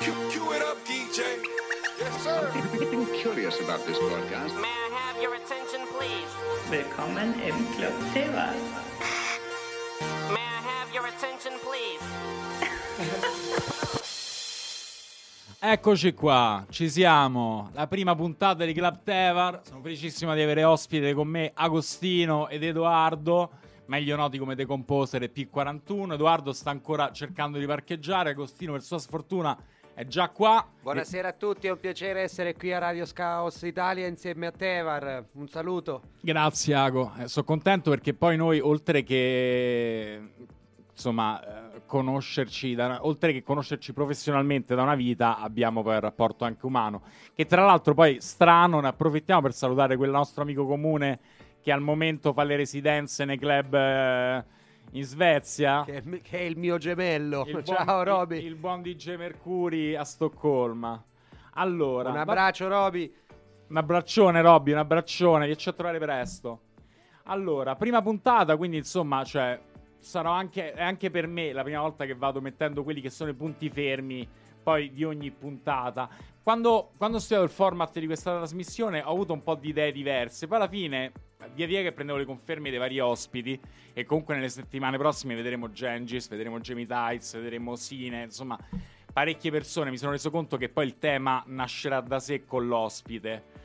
Cue it up, DJ. Yes, sir. Anything curious about this broadcast? May I have your attention, please? Willkommen im Club Teva. May I have your attention, please? Eccoci qua, ci siamo. La prima puntata di Club Tevar. Sono felicissimo di avere ospite con me Agostino ed Edoardo, meglio noti come The Composer e P41. Edoardo sta ancora cercando di parcheggiare. Agostino, per sua sfortuna, è già qua. Buonasera a tutti, è un piacere essere qui a Radio Scaos Italia insieme a Tevar. Un saluto. Grazie, Ago. Eh, sono contento perché poi noi, oltre che insomma, eh, conoscerci, da oltre che conoscerci professionalmente da una vita, abbiamo poi un rapporto anche umano. Che tra l'altro, poi strano, ne approfittiamo per salutare quel nostro amico comune che al momento fa le residenze nei club eh, in Svezia. Che che è il mio gemello. Il buon- Ciao Roby. Il, il buon DJ Mercuri a Stoccolma. Allora, Un va- abbraccio Roby. un abbraccione, Robby, un abbraccione. Vieni a trovare presto. Allora, prima puntata, quindi insomma, cioè, sarò anche, è anche per me la prima volta che vado mettendo quelli che sono i punti fermi poi di ogni puntata. Quando, quando ho studiato il format di questa trasmissione ho avuto un po' di idee diverse. Poi alla fine, via via che prendevo le conferme dei vari ospiti, e comunque nelle settimane prossime vedremo Gengis, vedremo Jamie Tights, vedremo Sine, insomma, parecchie persone. Mi sono reso conto che poi il tema nascerà da sé con l'ospite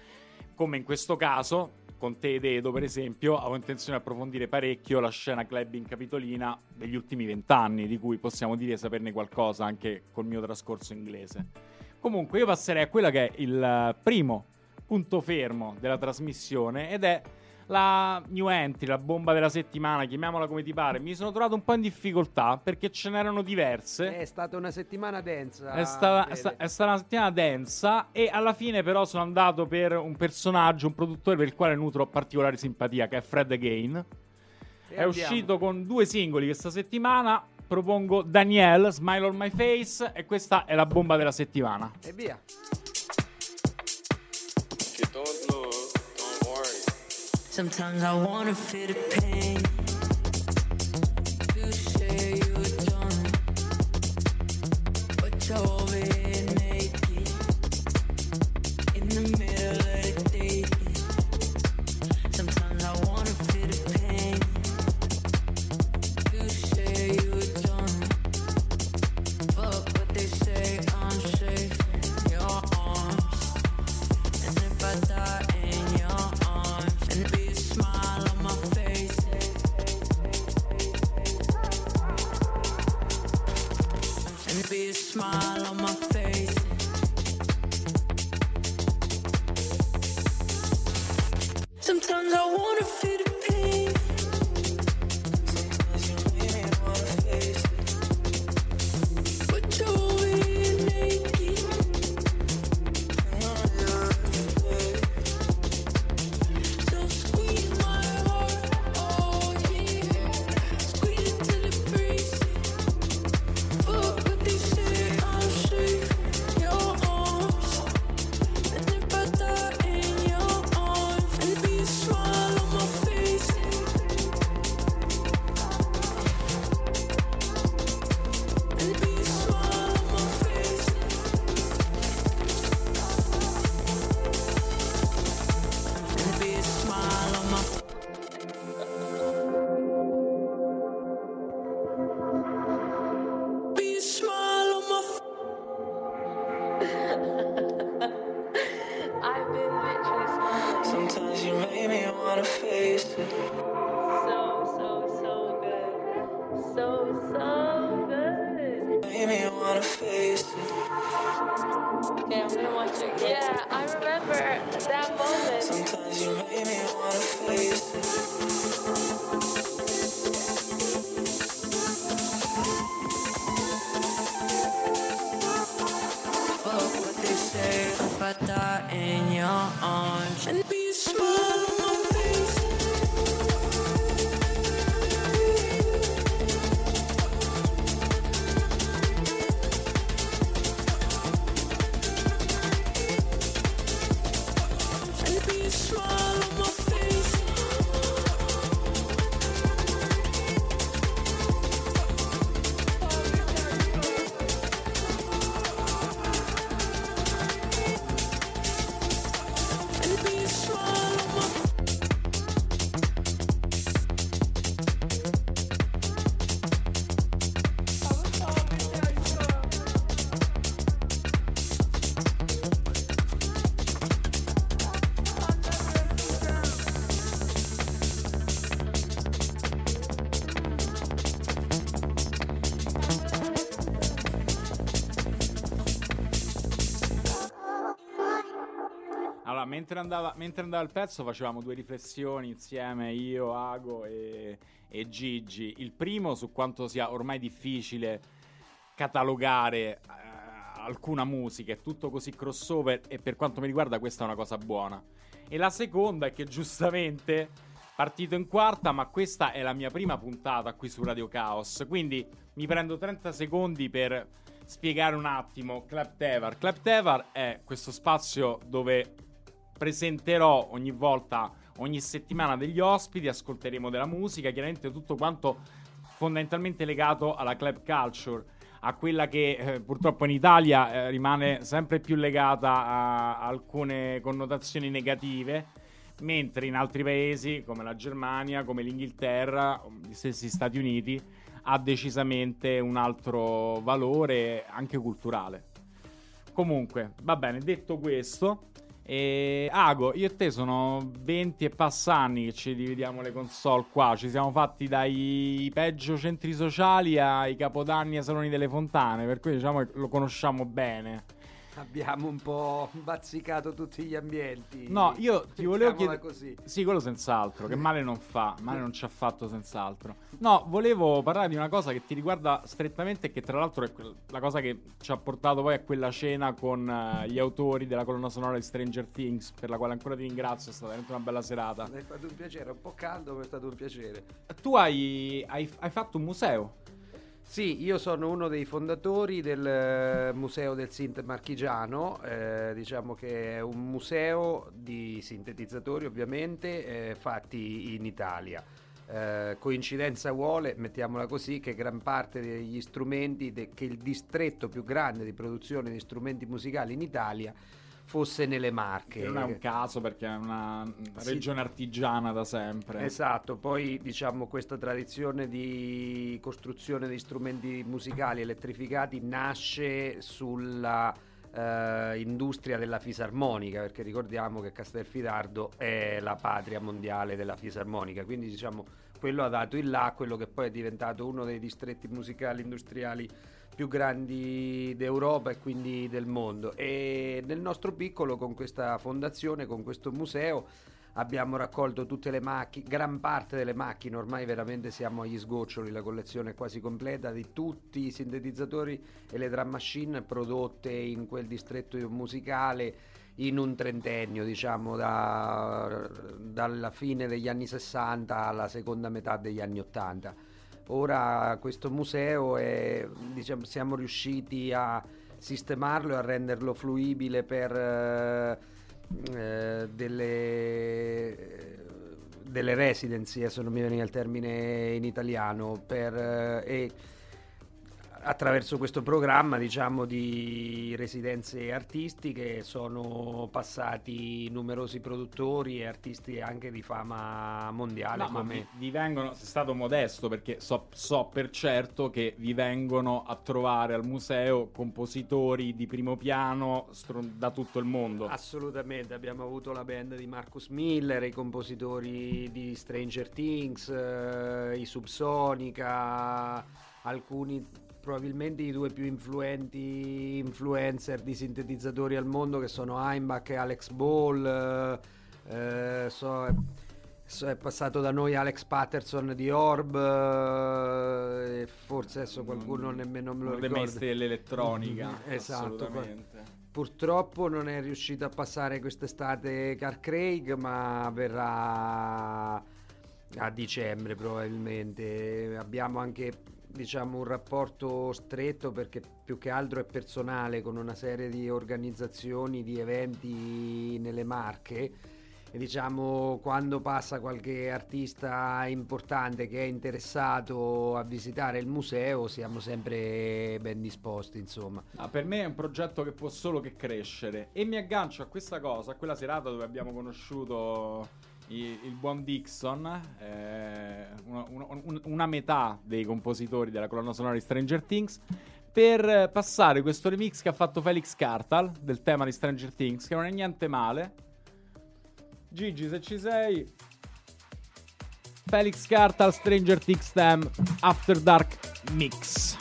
come in questo caso, con te ed Edo per esempio, avevo intenzione di approfondire parecchio la scena clubbing capitolina degli ultimi vent'anni, di cui possiamo dire saperne qualcosa anche col mio trascorso inglese. Comunque io passerei a quello che è il primo punto fermo della trasmissione ed è la new entry, la bomba della settimana, chiamiamola come ti pare. Mi sono trovato un po' in difficoltà perché ce n'erano diverse. È stata una settimana densa. È stata, è sta- è stata una settimana densa e alla fine però sono andato per un personaggio, un produttore per il quale nutro particolare simpatia, che è Fred Again. E È andiamo. uscito con due singoli questa settimana. Propongo Danielle, Smile on My Face e questa è la bomba della settimana. E via. Don't worry. Sometimes I wanna feel the pain. Mentre andava, mentre andava il pezzo facevamo due riflessioni insieme, io, Ago e, e Gigi. Il primo su quanto sia ormai difficile catalogare eh, alcuna musica, è tutto così crossover e per quanto mi riguarda questa è una cosa buona. E la seconda è che giustamente partito in quarta, ma questa è la mia prima puntata qui su Radio Chaos, quindi mi prendo 30 secondi per spiegare un attimo Claptevar. Claptevar è questo spazio dove presenterò ogni volta, ogni settimana degli ospiti, ascolteremo della musica, chiaramente tutto quanto fondamentalmente legato alla club culture, a quella che eh, purtroppo in Italia eh, rimane sempre più legata a alcune connotazioni negative, mentre in altri paesi come la Germania, come l'Inghilterra, o gli stessi Stati Uniti, ha decisamente un altro valore anche culturale. Comunque, va bene, detto questo, e Ago, io e te sono 20 e passa anni che ci dividiamo le console qua. Ci siamo fatti dai peggio centri sociali ai capodanni ai saloni delle fontane. Per cui diciamo che lo conosciamo bene. Abbiamo un po' bazzicato tutti gli ambienti. No, io ti volevo chiedere. così. Sì, quello senz'altro. Che male non fa. Male non ci ha fatto senz'altro. No, volevo parlare di una cosa che ti riguarda strettamente. E che tra l'altro è la cosa che ci ha portato poi a quella cena con eh, gli autori della colonna sonora di Stranger Things. Per la quale ancora ti ringrazio. È stata veramente una bella serata. Mi è stato un piacere, è un po' caldo, ma è stato un piacere. Tu hai, hai- hai fatto un museo. Sì, io sono uno dei fondatori del eh, Museo del Sint Marchigiano, eh, diciamo che è un museo di sintetizzatori ovviamente eh, fatti in Italia. Eh, coincidenza vuole, mettiamola così, che gran parte degli strumenti, de- che il distretto più grande di produzione di strumenti musicali in Italia fosse nelle Marche. Che non è un caso perché è una Sì. regione artigiana da sempre. Esatto, poi diciamo questa tradizione di costruzione di strumenti musicali elettrificati nasce sulla eh, industria della fisarmonica, perché ricordiamo che Castelfidardo è la patria mondiale della fisarmonica, quindi diciamo quello ha dato il là a quello che poi è diventato uno dei distretti musicali industriali più grandi d'Europa e quindi del mondo. E nel nostro piccolo, con questa fondazione, con questo museo, abbiamo raccolto tutte le macchine, gran parte delle macchine, ormai veramente siamo agli sgoccioli, la collezione è quasi completa di tutti i sintetizzatori e le drum machine prodotte in quel distretto musicale in un trentennio, diciamo da- dalla fine degli anni 60 alla seconda metà degli anni 80. Ora questo museo è, diciamo, siamo riusciti a sistemarlo e a renderlo fruibile per eh, eh, delle, delle residency, adesso non mi viene il termine in italiano, per, eh, e attraverso questo programma diciamo di residenze artistiche sono passati numerosi produttori e artisti anche di fama mondiale No, ma come vi, vi vengono, sei stato modesto perché so, so per certo che vi vengono a trovare al museo compositori di primo piano stro- da tutto il mondo. Assolutamente, abbiamo avuto la band di Marcus Miller, i compositori di Stranger Things, eh, i Subsonica, alcuni probabilmente i due più influenti influencer di sintetizzatori al mondo che sono Heimbach e Alex Ball. eh, eh, so- so- è passato da noi Alex Patterson di Orb eh, e forse adesso qualcuno nemmeno me lo Uno dei ricorda. maestri dell'elettronica. Mm, esatto, assolutamente. Purtroppo non è riuscito a passare quest'estate Car Craig, ma verrà a dicembre probabilmente. Abbiamo anche diciamo un rapporto stretto perché più che altro è personale con una serie di organizzazioni di eventi nelle Marche. E diciamo quando passa qualche artista importante che è interessato a visitare il museo siamo sempre ben disposti insomma. Ah, per me è un progetto che può solo che crescere. E mi aggancio a questa cosa, a quella serata dove abbiamo conosciuto il, buon Dixon, eh, una, una- un- una metà dei compositori della colonna sonora di Stranger Things, per passare questo remix che ha fatto Felix Cartal del tema di Stranger Things, che non è niente male. Gigi, se ci sei... Felix Cartal, Stranger Things Theme, After Dark Mix.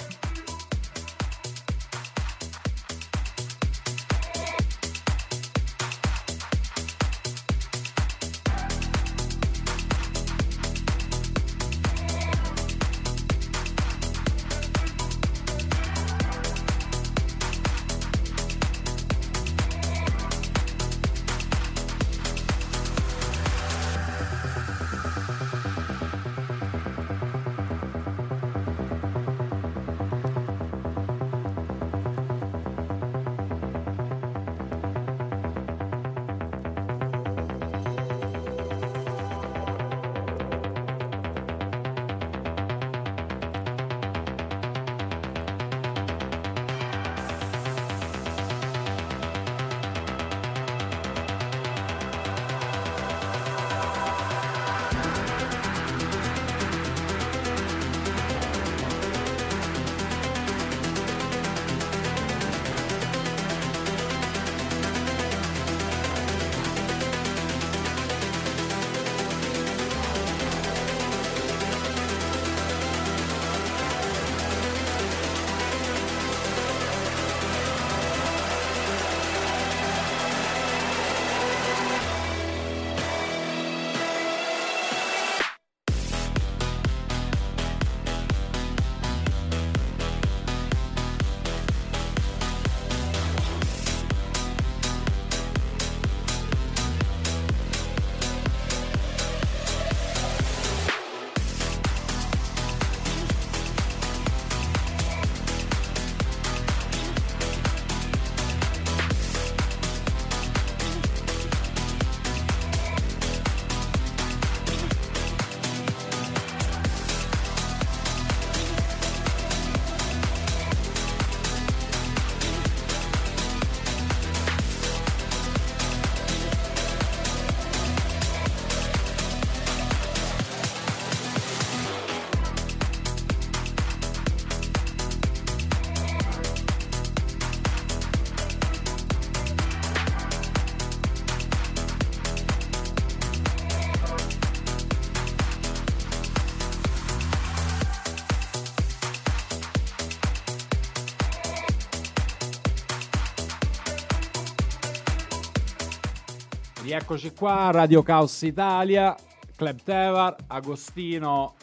Rieccoci qua, Radio Caos Italia, Club Tevar, Agostino.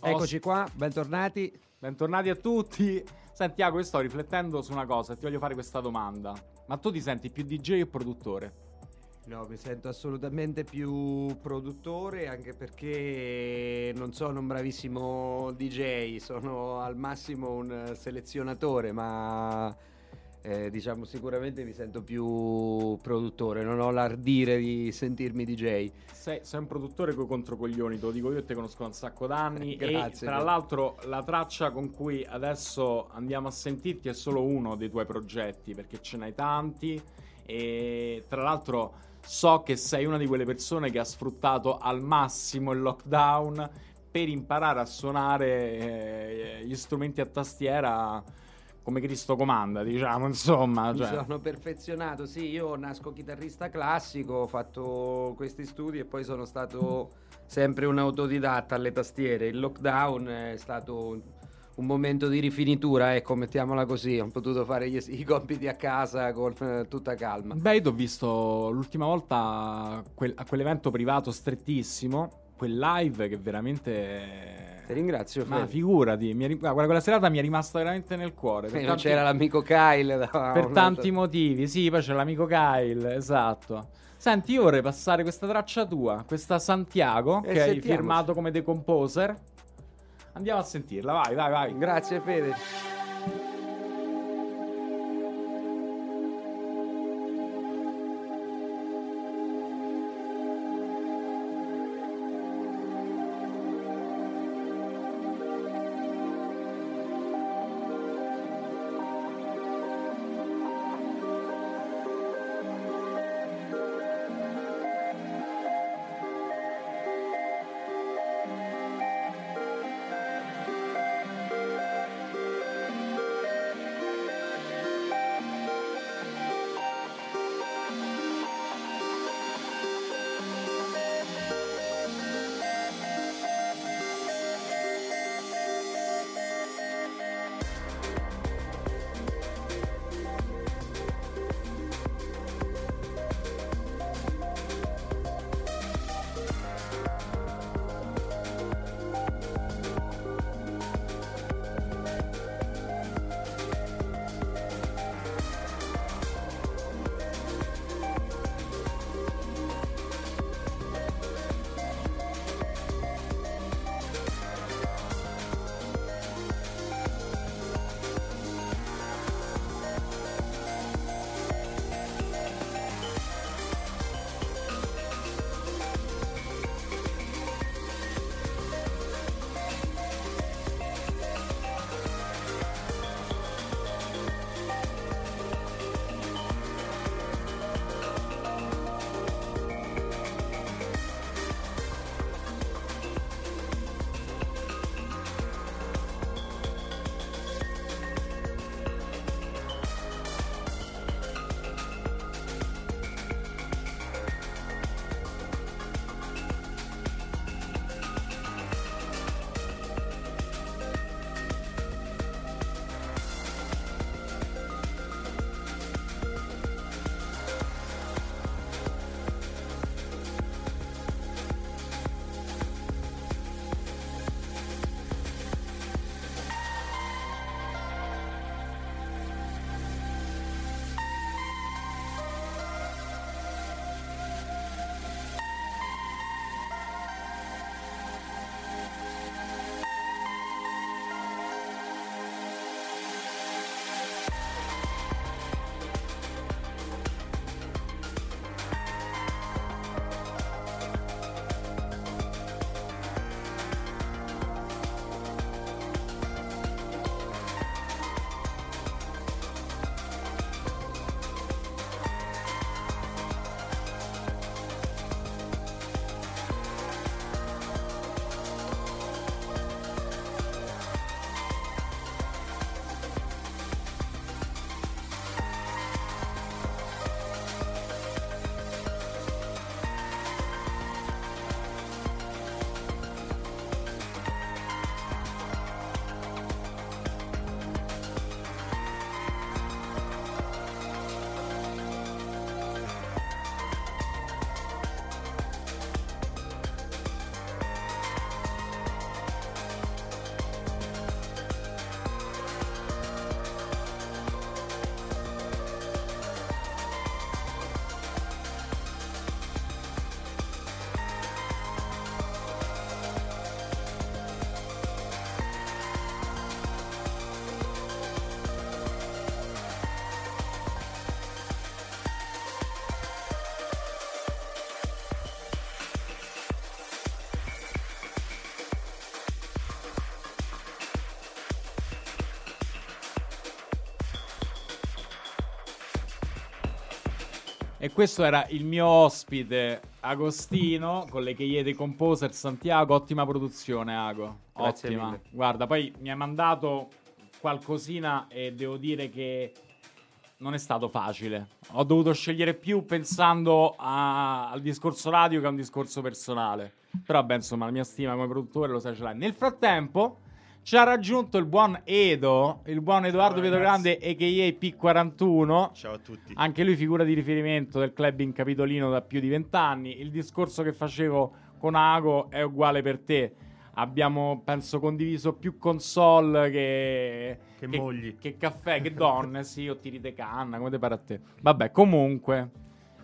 Eccoci qua, bentornati. Bentornati a tutti. Santiago, io sto riflettendo su una cosa e ti voglio fare questa domanda. Ma tu ti senti più DJ o produttore? No, mi sento assolutamente più produttore anche perché non sono un bravissimo DJ, sono al massimo un selezionatore, ma eh, diciamo sicuramente mi sento più produttore, non ho l'ardire di sentirmi DJ. Sei, sei un produttore coi controcoglioni, te lo dico io te conosco da un sacco d'anni. Grazie. E tra l'altro la traccia con cui adesso andiamo a sentirti è solo uno dei tuoi progetti, perché ce n'hai tanti. E tra l'altro so che sei una di quelle persone che ha sfruttato al massimo il lockdown per imparare a suonare eh, gli strumenti a tastiera come Cristo comanda, diciamo, insomma. Mi Cioè. sono perfezionato, sì, io nasco chitarrista classico, ho fatto questi studi e poi sono stato sempre un autodidatta alle tastiere. Il lockdown è stato un, un momento di rifinitura, ecco, mettiamola così, ho potuto fare gli- i compiti a casa con eh, tutta calma. Beh, io ti ho visto l'ultima volta quel- a quell'evento privato strettissimo, quel live che veramente... Ti ringrazio, Ma Fede. figurati, mi è guarda, quella serata mi è rimasta veramente nel cuore. Per tanti, c'era l'amico Kyle da per tanti altro- motivi. Sì, poi c'è l'amico Kyle, esatto. Senti, io vorrei passare questa traccia tua, questa Santiago, Eh, che hai sentiamo. firmato come The Composer. Andiamo a sentirla, vai, vai, vai. Grazie Fede. E questo era il mio ospite Agostino con le Cheie dei Composer Santiago. Ottima produzione, Ago. Grazie Ottima. mille. Guarda, poi mi hai mandato qualcosina e devo dire che non è stato facile. Ho dovuto scegliere più pensando a- al discorso radio che a un discorso personale. Però, beh, insomma, la mia stima come produttore lo sai ce l'hai. Nel frattempo, ci ha raggiunto il buon Edo, il buon Edoardo Ciao, Pietogrande, a.k.a. P41. Ciao a tutti. Anche lui figura di riferimento del club in Capitolino da più di vent'anni. Il discorso che facevo con Ago è uguale per te. Abbiamo, penso, condiviso più console che, Che mogli. che caffè, che donne. sì, o tiri de canna, come te pare a te. Vabbè, comunque,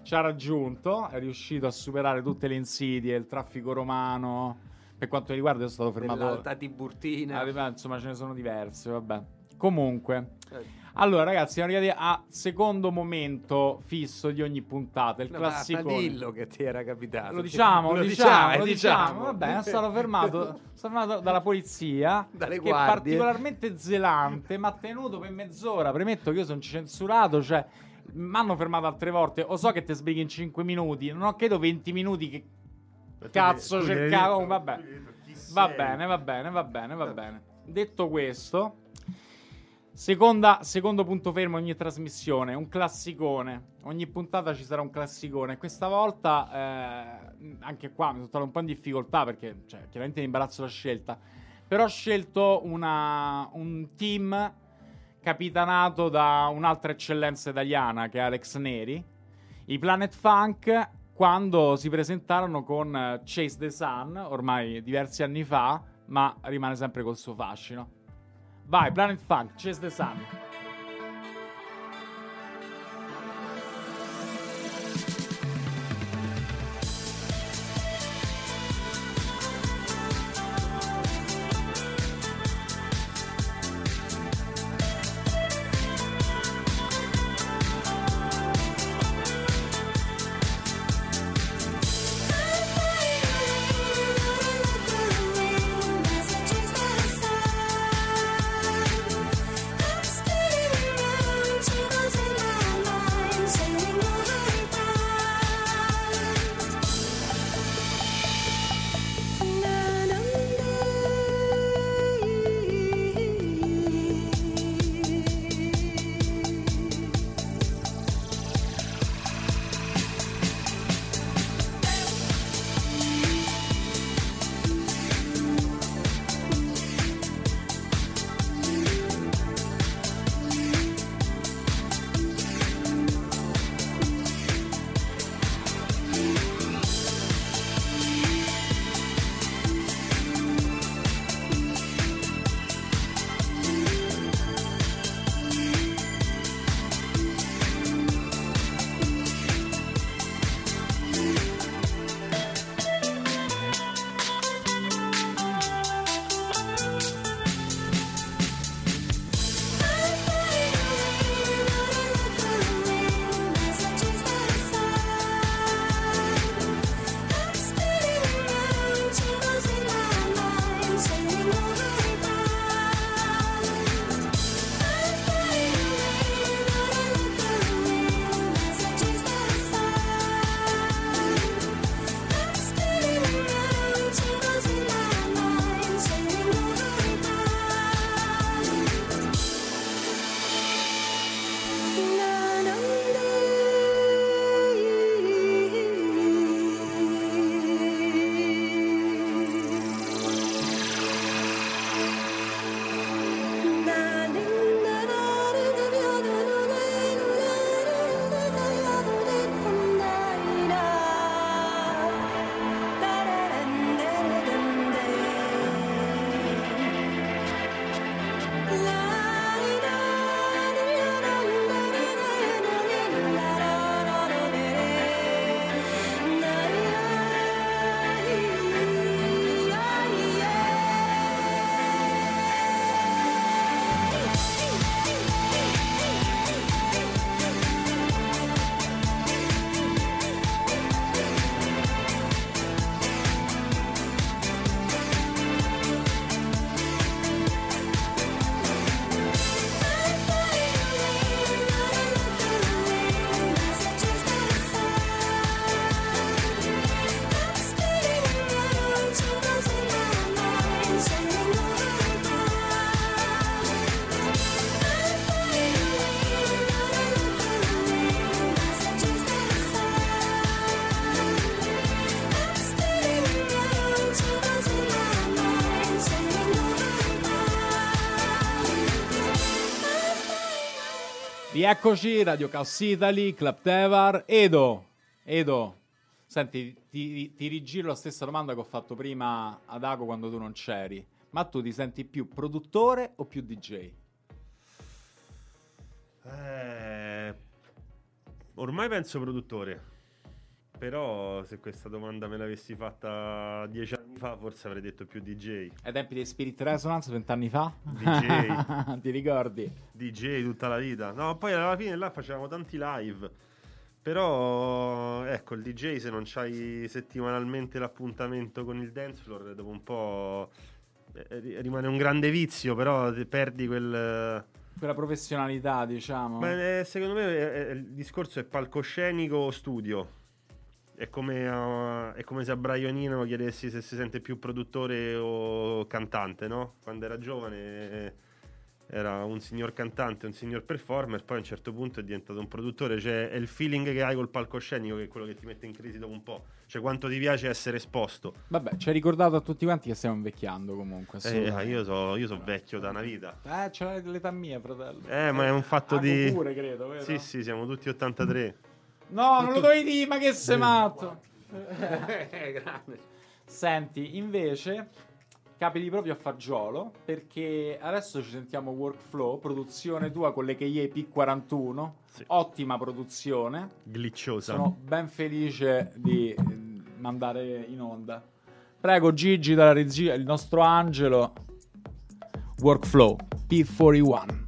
ci ha raggiunto. È riuscito a superare tutte le insidie, il traffico romano. Per quanto riguarda, io sono stato fermato. Dell'Alta Tiburtina. Ah, vabbè, insomma, ce ne sono diverse, vabbè. Comunque, Eh, allora, ragazzi, siamo arrivati a secondo momento fisso di ogni puntata. Il no, ma, classico. ma dillo che ti era capitato. Lo diciamo, lo, Lo diciamo, diciamo, lo diciamo. diciamo. Vabbè, sono stato fermato, sono fermato dalla polizia. Dalle che è guardie. particolarmente zelante. Mi ha tenuto per mezz'ora. Premetto che io sono censurato. Cioè, mi hanno fermato altre volte. Lo so che ti sbrighi in 5 minuti. Non ho credo 20 minuti. Che cazzo cercavo. Vabbè. Va bene, va bene, va bene, va bene. Detto questo, seconda- secondo punto fermo ogni trasmissione, un classicone. Ogni puntata ci sarà un classicone. Questa volta, eh, anche qua mi sono trovato un po' in difficoltà perché, cioè, chiaramente mi imbarazzo la scelta. Però ho scelto una- un team capitanato da un'altra eccellenza italiana che è Alex Neri. I Planet Funk quando si presentarono con Chase the Sun, ormai diversi anni fa, ma rimane sempre col suo fascino. Vai, Planet Funk, Chase the Sun. Rieccoci, Radio Chaos Italy, Club Tevar, Edo, Edo, senti, ti, ti rigiro la stessa domanda che ho fatto prima ad Ago quando tu non c'eri, ma tu ti senti più produttore o più DJ? Eh, ormai penso produttore. Però se questa domanda me l'avessi fatta dieci anni fa, forse avrei detto più DJ. Ai tempi dei Spirit Resonance, vent'anni fa? DJ. ti ricordi? DJ tutta la vita. No, poi alla fine là facevamo tanti live. Però ecco, il DJ se non c'hai settimanalmente l'appuntamento con il dance floor, dopo un po' eh, rimane un grande vizio, però perdi quel Quella professionalità, diciamo. Beh, eh, secondo me eh, eh, il discorso è palcoscenico o studio. È come, a- è come se a Brian Eno chiedessi se si sente più produttore o cantante, no? Quando era giovane eh, era un signor cantante, un signor performer, poi a un certo punto è diventato un produttore. Cioè, è il feeling che hai col palcoscenico che è quello che ti mette in crisi dopo un po'. Cioè, quanto ti piace essere esposto. Vabbè, ci hai ricordato a tutti quanti che stiamo invecchiando comunque. Eh, io sono io so vecchio da una vita. Eh, c'è l'età mia, fratello. Eh, ma è un fatto Ago di. pure, credo, vero? Sì, sì, siamo tutti 83. No, non lo dovevi dire, ma che sei matto? grande. Senti, invece, capiti proprio a fagiolo, perché adesso ci sentiamo workflow, produzione tua con le KE P41, Sì. ottima produzione. Glitchosa. Sono ben felice di eh, mandare in onda. Prego Gigi dalla regia, il nostro angelo. Workflow P41.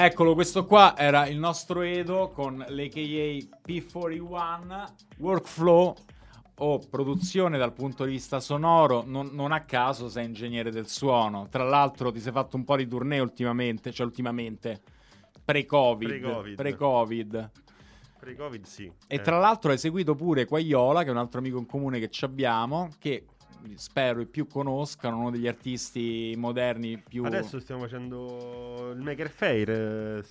Eccolo, questo qua era il nostro Edo con l'AKA P41 Workflow o produzione dal punto di vista sonoro. Non, non a caso sei ingegnere del suono. Tra l'altro, ti sei fatto un po' di tournée ultimamente, cioè ultimamente pre-Covid. Pre-Covid. Pre-Covid. Pre-Covid sì. E Eh. tra l'altro hai seguito pure Quagliola, che è un altro amico in comune che ci abbiamo, che spero i più conoscano, uno degli artisti moderni più... Adesso stiamo facendo il Maker Fair eh,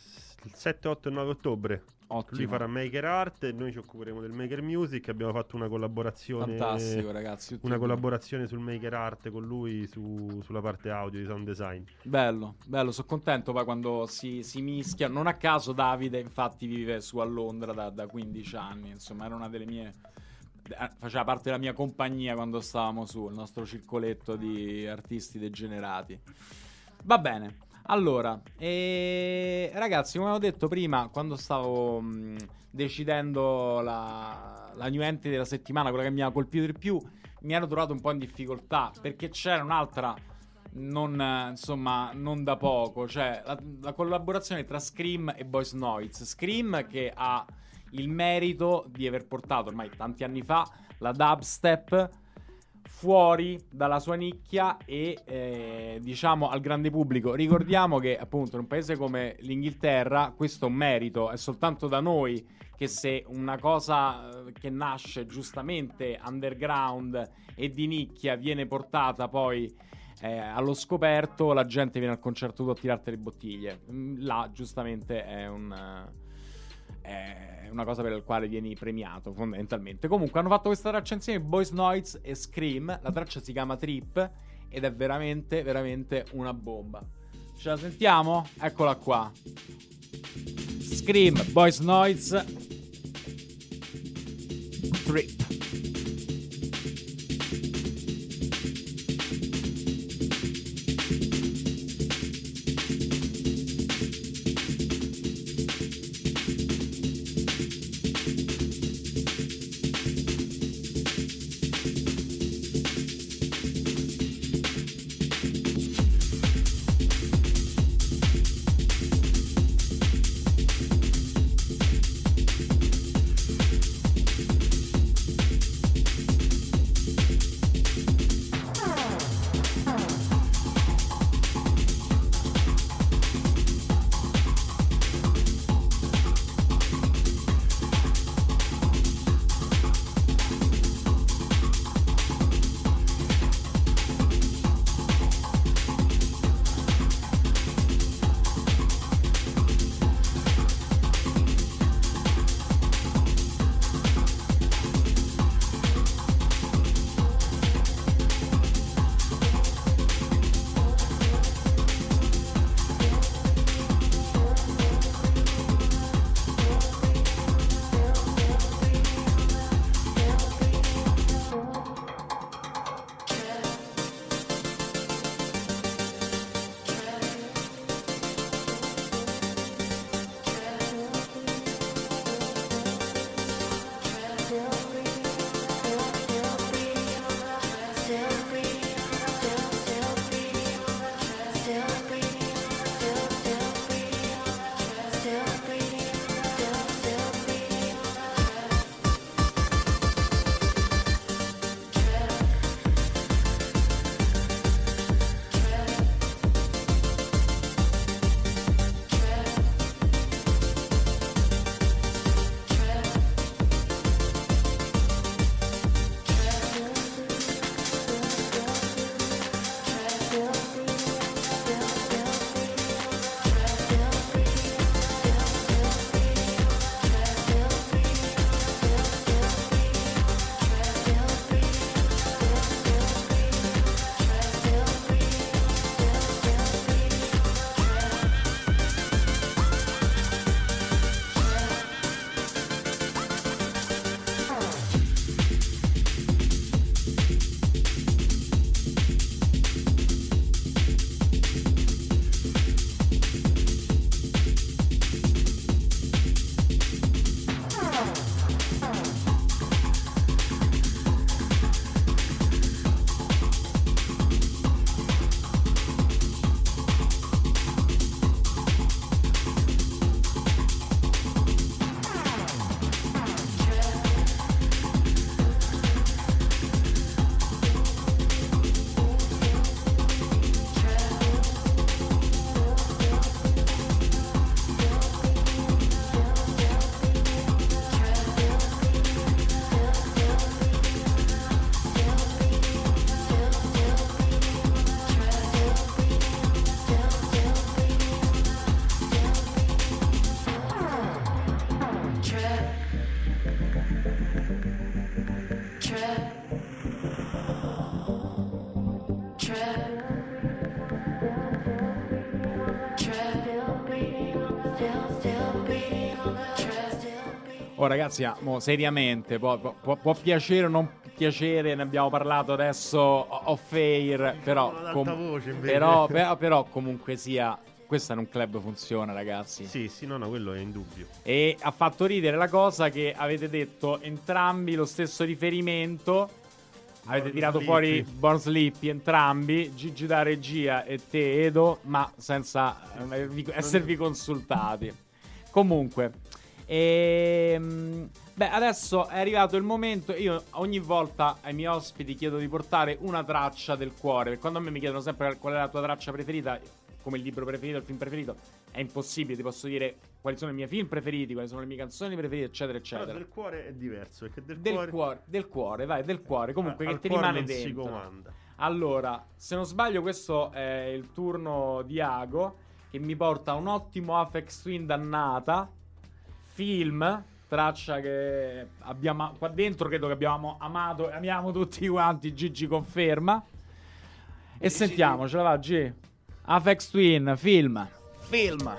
il 7, 8 e 9 ottobre. Ottimo. Lui farà Maker Art e noi ci occuperemo del Maker Music. Abbiamo fatto una collaborazione. Fantastico, ragazzi. Una collaborazione sul Maker Art con lui su- sulla parte audio di sound design. Bello, bello, sono contento poi quando si, si mischia. Non a caso Davide, infatti, vive su a Londra da, da 15 anni. Insomma, era una delle mie. Eh, Faceva parte della mia compagnia quando stavamo su, il nostro circoletto di artisti degenerati. Va bene. Allora, e... ragazzi, come ho detto prima, quando stavo mh, decidendo la, la new entry della settimana, quella che mi ha colpito di più, mi ero trovato un po' in difficoltà perché c'era un'altra non, insomma, non da poco, cioè la, la collaborazione tra Scream e Boys Noise. Scream che ha il merito di aver portato ormai tanti anni fa la dubstep fuori dalla sua nicchia e eh, diciamo al grande pubblico. Ricordiamo che appunto in un paese come l'Inghilterra questo è un merito, è soltanto da noi che se una cosa eh, che nasce giustamente underground e di nicchia viene portata poi eh, allo scoperto, la gente viene al concerto a tirarti le bottiglie. Mm, Là giustamente è un... è una cosa per la quale vieni premiato fondamentalmente. Comunque hanno fatto questa traccia insieme Boys Noise e Scream. La traccia si chiama Trip ed è veramente, veramente una bomba. Ce la sentiamo? Eccola qua. Scream, Boys Noise, Trip. Oh ragazzi, ah, mo, seriamente, può, può- può piacere o non piacere, ne abbiamo parlato adesso off air, però, com- voce, però, però, però comunque sia, questo in un club funziona ragazzi. Sì, sì, no, no, quello è indubbio. E ha fatto ridere la cosa che avete detto entrambi lo stesso riferimento. Avete Born tirato Sleepy. fuori Born Sleepy entrambi, Gigi da regia e te Edo, ma senza eh, vi- esservi consultati. Comunque, ehm, beh, adesso è arrivato il momento. Io ogni volta ai miei ospiti chiedo di portare una traccia del cuore. Quando a me mi chiedono sempre qual è la tua traccia preferita, come il libro preferito, il film preferito, è impossibile. Ti posso dire quali sono i miei film preferiti, quali sono le mie canzoni preferite, eccetera, Però eccetera. del cuore è diverso, perché del, Del cuore, cuore, del cuore, vai, del cuore. Comunque, al che ti rimane non si dentro. comanda. Allora, se non sbaglio, questo è il turno di Ago che mi porta un ottimo Apex Twin dannata. Film, traccia che abbiamo qua dentro, credo che abbiamo amato e amiamo tutti quanti. Gigi conferma. E sentiamo, ce la va G. Apex Twin, film. Film.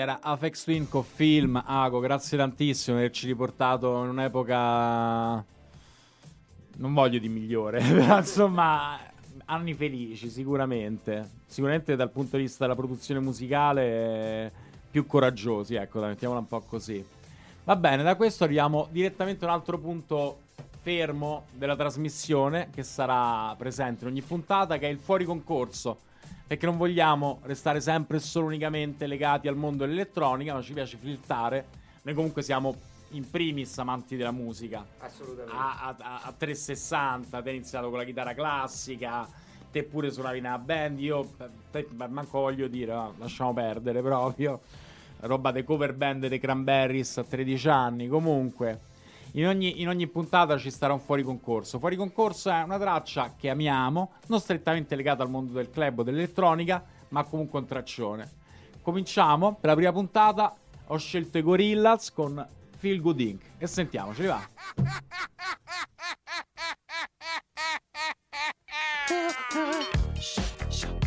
Era Afex Twin con film. Ago, grazie tantissimo per averci riportato in un'epoca. Non voglio di migliore, però insomma, anni felici, sicuramente. Sicuramente dal punto di vista della produzione musicale, più coraggiosi, ecco, dai, mettiamola un po' così. Va bene, da questo arriviamo direttamente a un altro punto fermo della trasmissione che sarà presente in ogni puntata, che è il fuori concorso. Perché non vogliamo restare sempre e solo unicamente legati al mondo dell'elettronica, ma ci piace flirtare. Noi comunque siamo in primis amanti della musica. Assolutamente. A, a- a- a 360, te hai iniziato con la chitarra classica, te pure suonavi nella band, io te, manco voglio dire, va, lasciamo perdere proprio. Roba dei cover band dei Cranberries a 13 anni, comunque. In ogni, in ogni puntata ci sarà un fuori concorso. Fuori concorso è una traccia che amiamo, non strettamente legata al mondo del club o dell'elettronica, ma comunque un traccione. Cominciamo per la prima puntata. ho scelto i Gorillaz con Feel Good Inc. E sentiamoceli, va. City's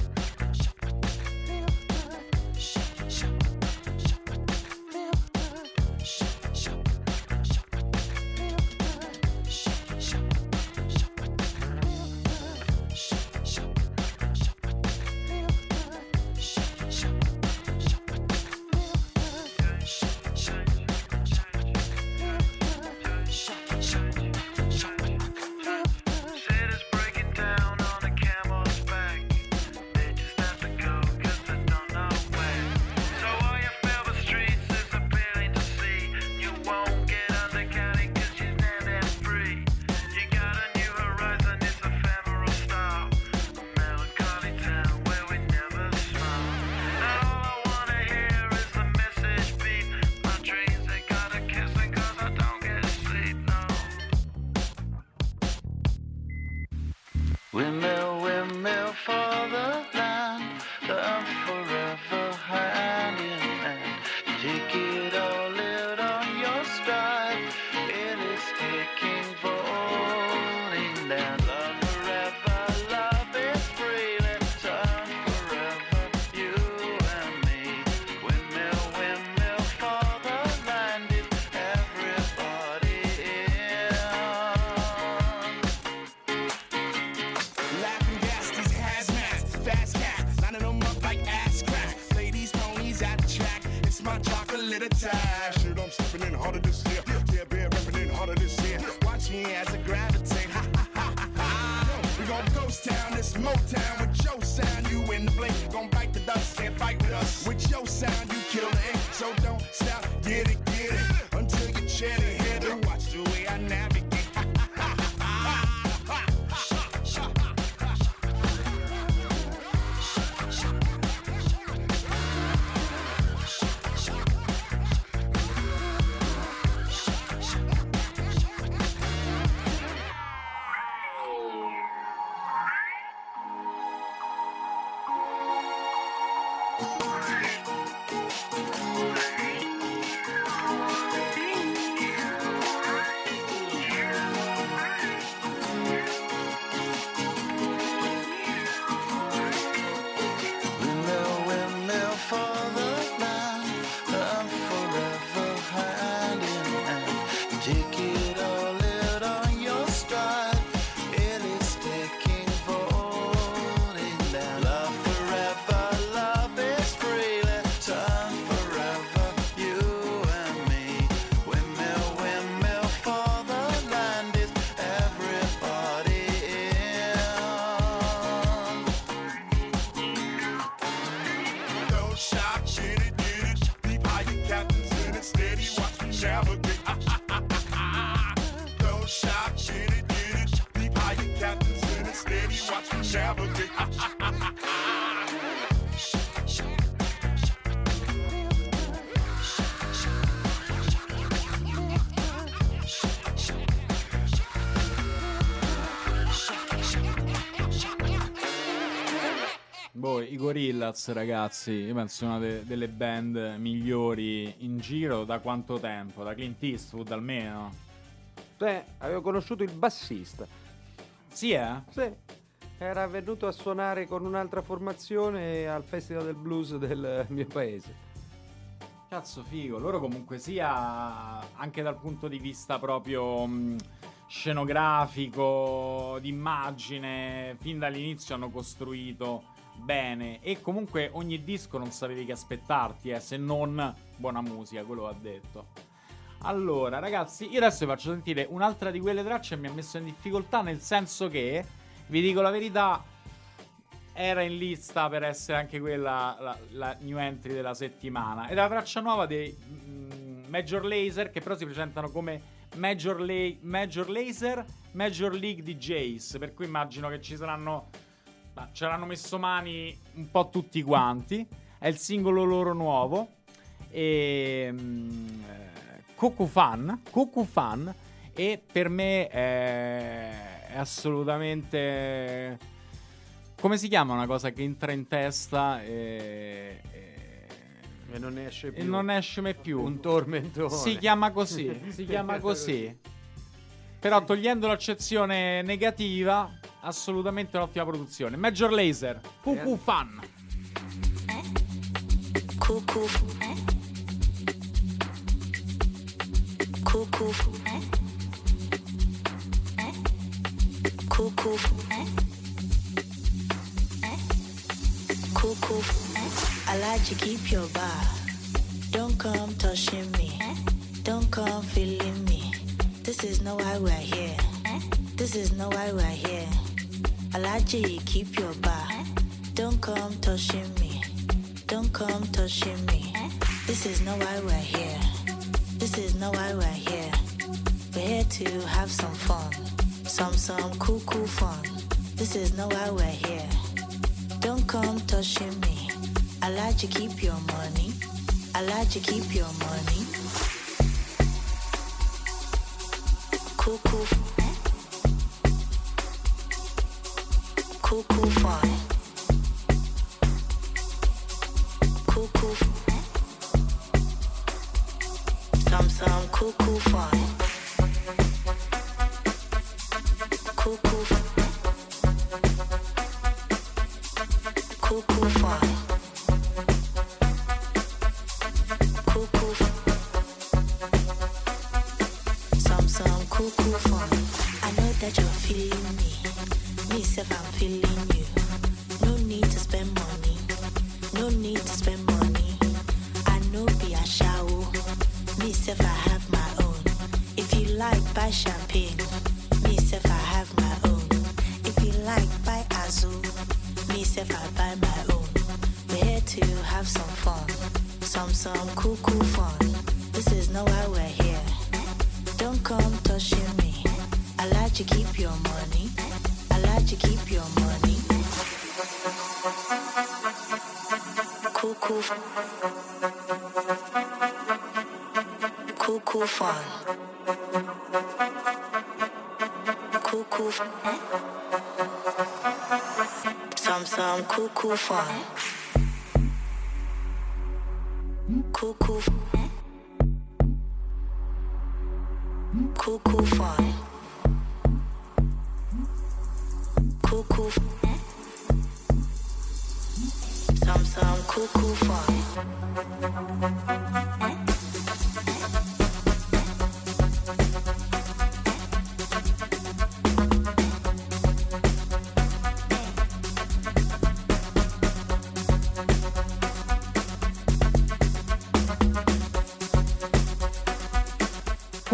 Take it all, chocolate attack. Shit, I'm stepping in harder this year. Yeah, bear repping in harder this year. Watch me as I gravitate. Ha ha ha. We gon' ghost town, this Motown with your sound. You in the blink, gon' bite the dust, can't fight with us. With your sound, you kill it. So don't stop, get it, Gorillaz, ragazzi, io penso una de- delle band migliori in giro da quanto tempo? Da Clint Eastwood almeno? Beh, avevo conosciuto il bassista. Sì, eh? Sì. Era venuto a suonare con un'altra formazione al Festival del Blues del mio paese. Cazzo figo, loro comunque sia anche dal punto di vista proprio mh, scenografico, d'immagine, fin dall'inizio hanno costruito bene e comunque ogni disco non sapevi che aspettarti, eh, se non buona musica, quello va detto. Allora, ragazzi, io adesso vi faccio sentire un'altra di quelle tracce mi ha messo in difficoltà nel senso che, vi dico la verità, era in lista per essere anche quella la, la new entry della settimana. È la traccia nuova dei mm, Major Laser che però si presentano come Major, La- Major Laser Major League DJs, per cui immagino che ci saranno ma ce l'hanno messo mani un po' tutti quanti. È il singolo loro nuovo e mm, eh, Cuckoo Fan, Cuckoo Fan e per me è, è assolutamente come si chiama una cosa che entra in testa e, e- E non ne esce e più. non esce mai più. Un tormentone. Si chiama così, si chiama così. Però togliendo l'accezione negativa, assolutamente un'ottima produzione. Major Laser, Cuckoo Fan. Cuckoo. Cuckoo. Cuckoo. Cuckoo. I like to keep your bar. Don't come touching me. Don't come feeling me. This is not why we're here. This is not why we're here. I like to keep your bar. Don't come touching me. Don't come touching me. This is not why we're here. This is not why we're here. We're here to have some fun. Some, some cool, cool fun. This is not why we're here. Don't come touching me. I like to keep your money. I like to keep your money. Cool, cool. Cool, my own. We're here to have some fun. Some, some cool, cool fun. This is not why we're here. Don't come touching me. I like to keep your money. I like to keep your money. Cool, cool. Cool, cool fun. Cool, cool. Some, some cuckoo fun. Cuckoo.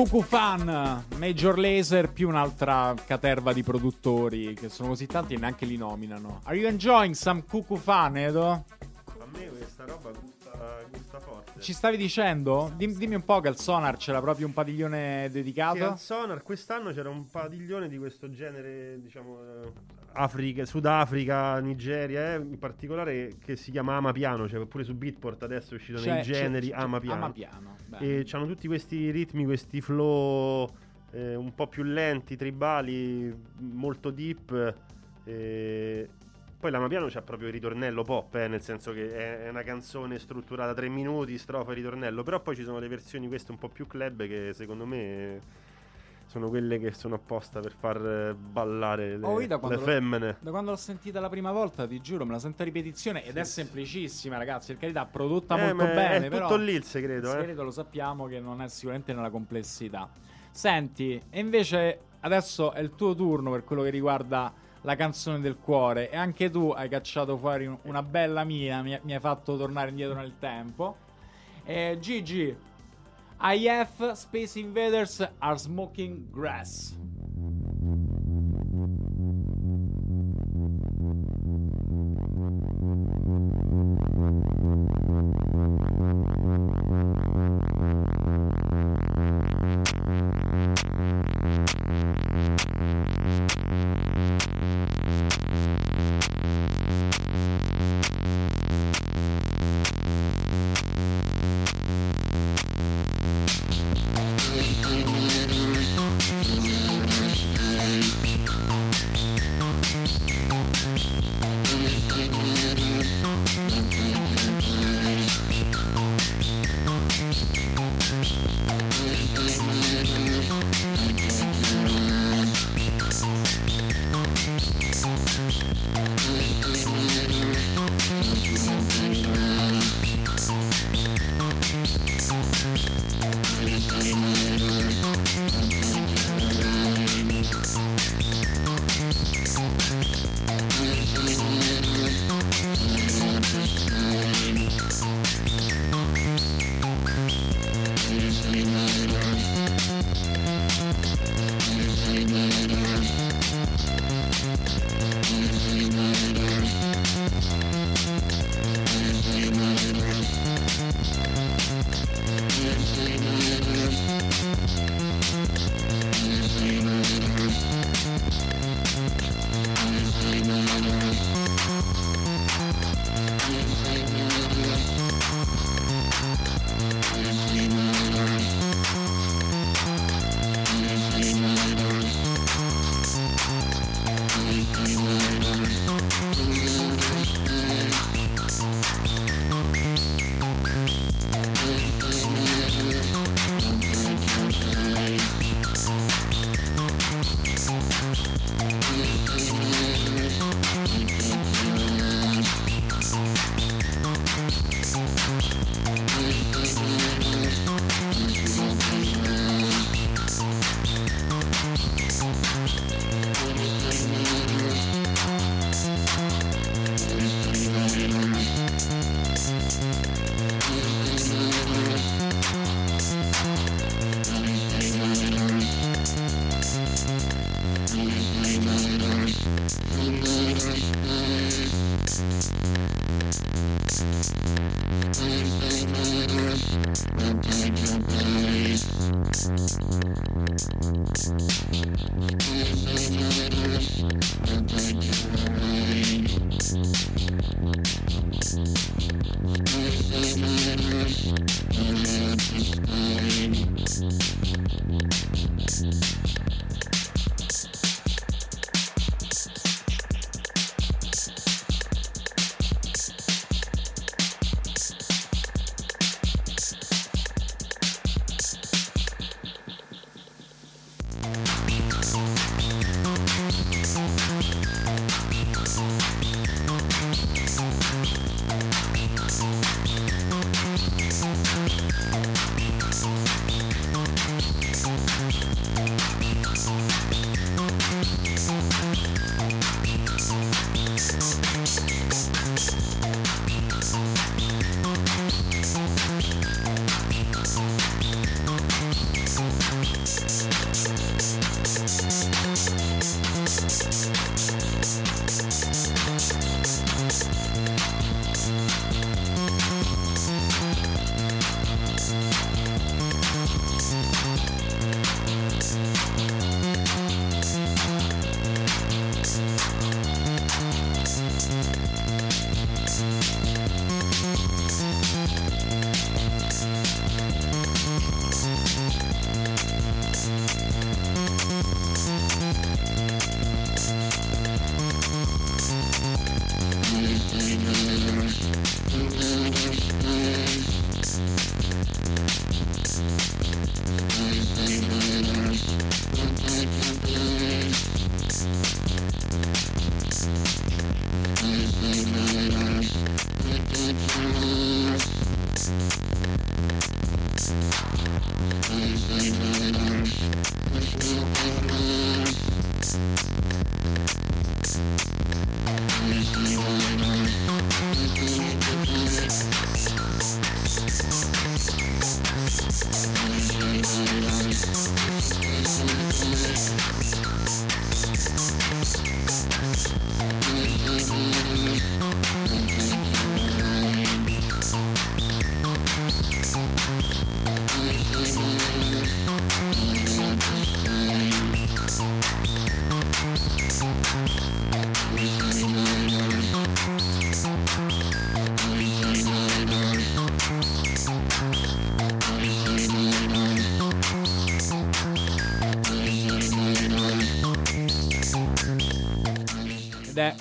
Cuckoo Fan, Major Laser più un'altra caterva di produttori che sono così tanti e neanche li nominano. Are you enjoying some Cuckoo Fan, Edo? A me questa roba gusta, gusta forte. Ci stavi dicendo? Dim- dimmi un po' che al Sonar c'era proprio un padiglione Sì, dedicato. al Sonar quest'anno c'era un padiglione di questo genere, diciamo, Africa, Sudafrica, Nigeria, eh, in particolare che si chiama Amapiano, cioè pure su Beatport adesso è uscito C'è- nei c'è- generi c'è- Amapiano. Amapiano, bene. E hanno tutti questi ritmi, questi flow eh, un po' più lenti, tribali, molto deep. eh, Poi l'Amapiano c'ha proprio il ritornello pop, eh, nel senso che è è una canzone strutturata tre minuti, strofa e ritornello. Però poi ci sono le versioni queste un po' più club che secondo me sono quelle che sono apposta per far eh, ballare le, Oh, le quando, l'ho- femmine. da quando l'ho sentita la prima volta, ti giuro, me la sento a ripetizione ed è semplicissima, ragazzi. Per carità, prodotta Eh, molto ma è bene. tutto però lì il segreto, Il eh. segreto lo sappiamo che non è sicuramente nella complessità. Senti, e invece adesso è il tuo turno per quello che riguarda la canzone del cuore. E anche tu hai cacciato fuori un- una bella mia, mi, mi hai fatto tornare indietro nel tempo. Eh, Gigi, IF Space Invaders are smoking grass.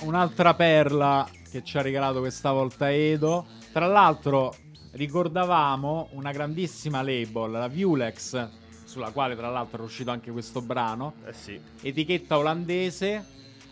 Un'altra perla che ci ha regalato questa volta Edo. Tra l'altro ricordavamo una grandissima label, la Vulex, sulla quale tra l'altro è uscito anche questo brano. Eh sì. Etichetta olandese,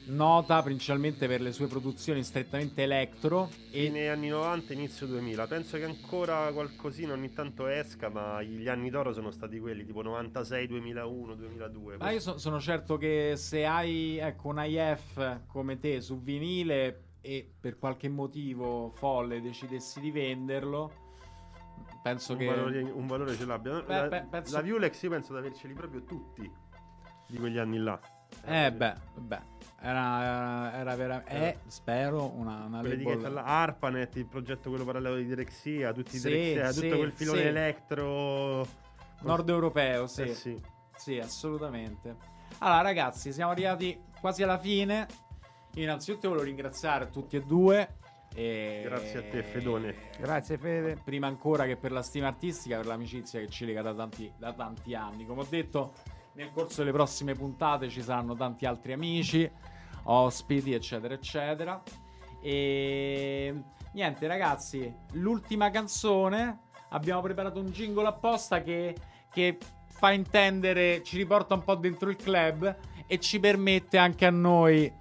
nota principalmente per le sue produzioni strettamente electro. E Fine anni 90, inizio 2000. Penso che ancora qualcosina ogni tanto esca, ma gli anni d'oro sono stati quelli tipo 96, 2001, 2002. Ma io so- sono certo che se hai ecco, un IF come te su vinile e per qualche motivo folle decidessi di venderlo, penso un, che... valore, un valore ce l'abbia. Beh, la, beh, penso- la Vulex io penso di averceli proprio tutti di quegli anni là. Eh beh, beh, era, era veramente... Eh, spero una, una Quelle label... ARPANET, il progetto quello parallelo di Direxia, tutti i Sì, Direxia, sì, tutto quel filone sì. elettro. Nord europeo, sì. Eh sì. Sì, assolutamente. Allora, ragazzi, siamo arrivati quasi alla fine. Io innanzitutto volevo ringraziare tutti e due. E... Grazie a te, Fedone. Grazie Fede. Prima ancora che per la stima artistica, per l'amicizia che ci lega da tanti, da tanti anni. Come ho detto, nel corso delle prossime puntate ci saranno tanti altri amici, ospiti, eccetera, eccetera. E niente, ragazzi, l'ultima canzone. Abbiamo preparato un jingle apposta che, che fa intendere, ci riporta un po' dentro il club e ci permette anche a noi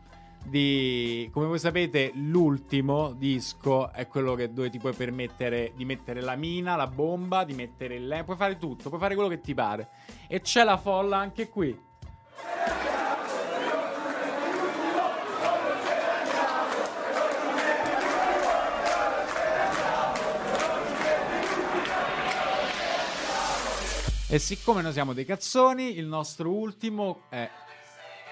di come voi sapete l'ultimo disco è quello che dove ti puoi permettere di mettere la mina la bomba di mettere il puoi fare tutto puoi fare quello che ti pare e c'è la folla anche qui e siccome noi siamo dei cazzoni il nostro ultimo è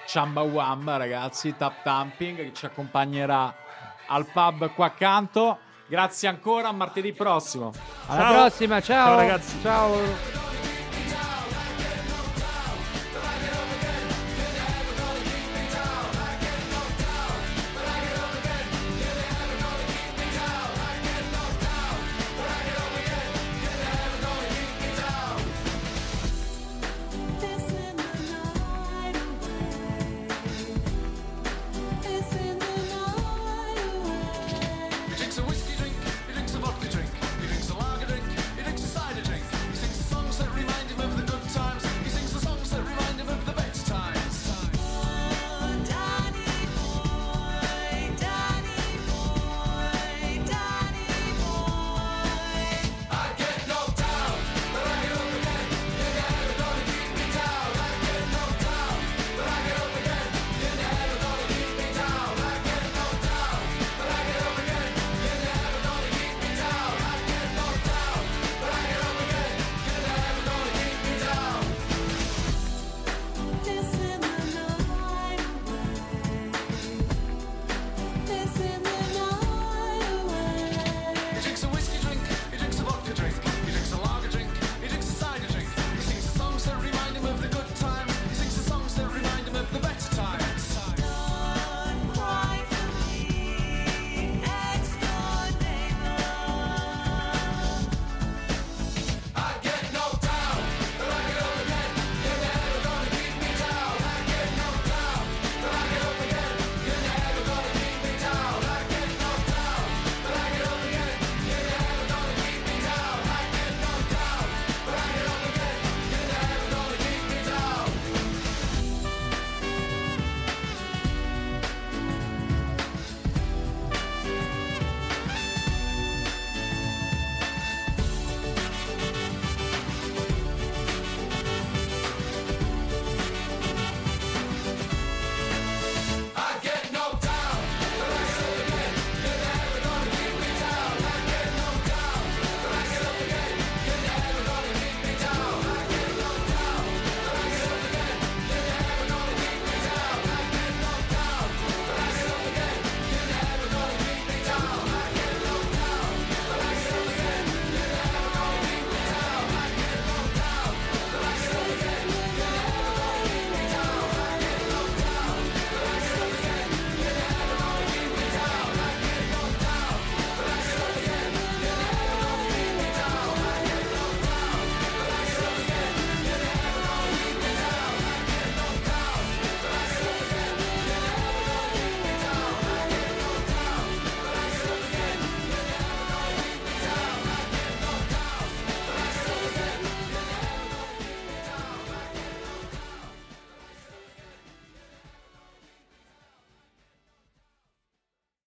Chamba Wamba, ragazzi, tap tamping che ci accompagnerà al pub qua accanto. Grazie ancora, a martedì prossimo. Alla Ciao. prossima, ciao. Ciao, ragazzi. Ciao.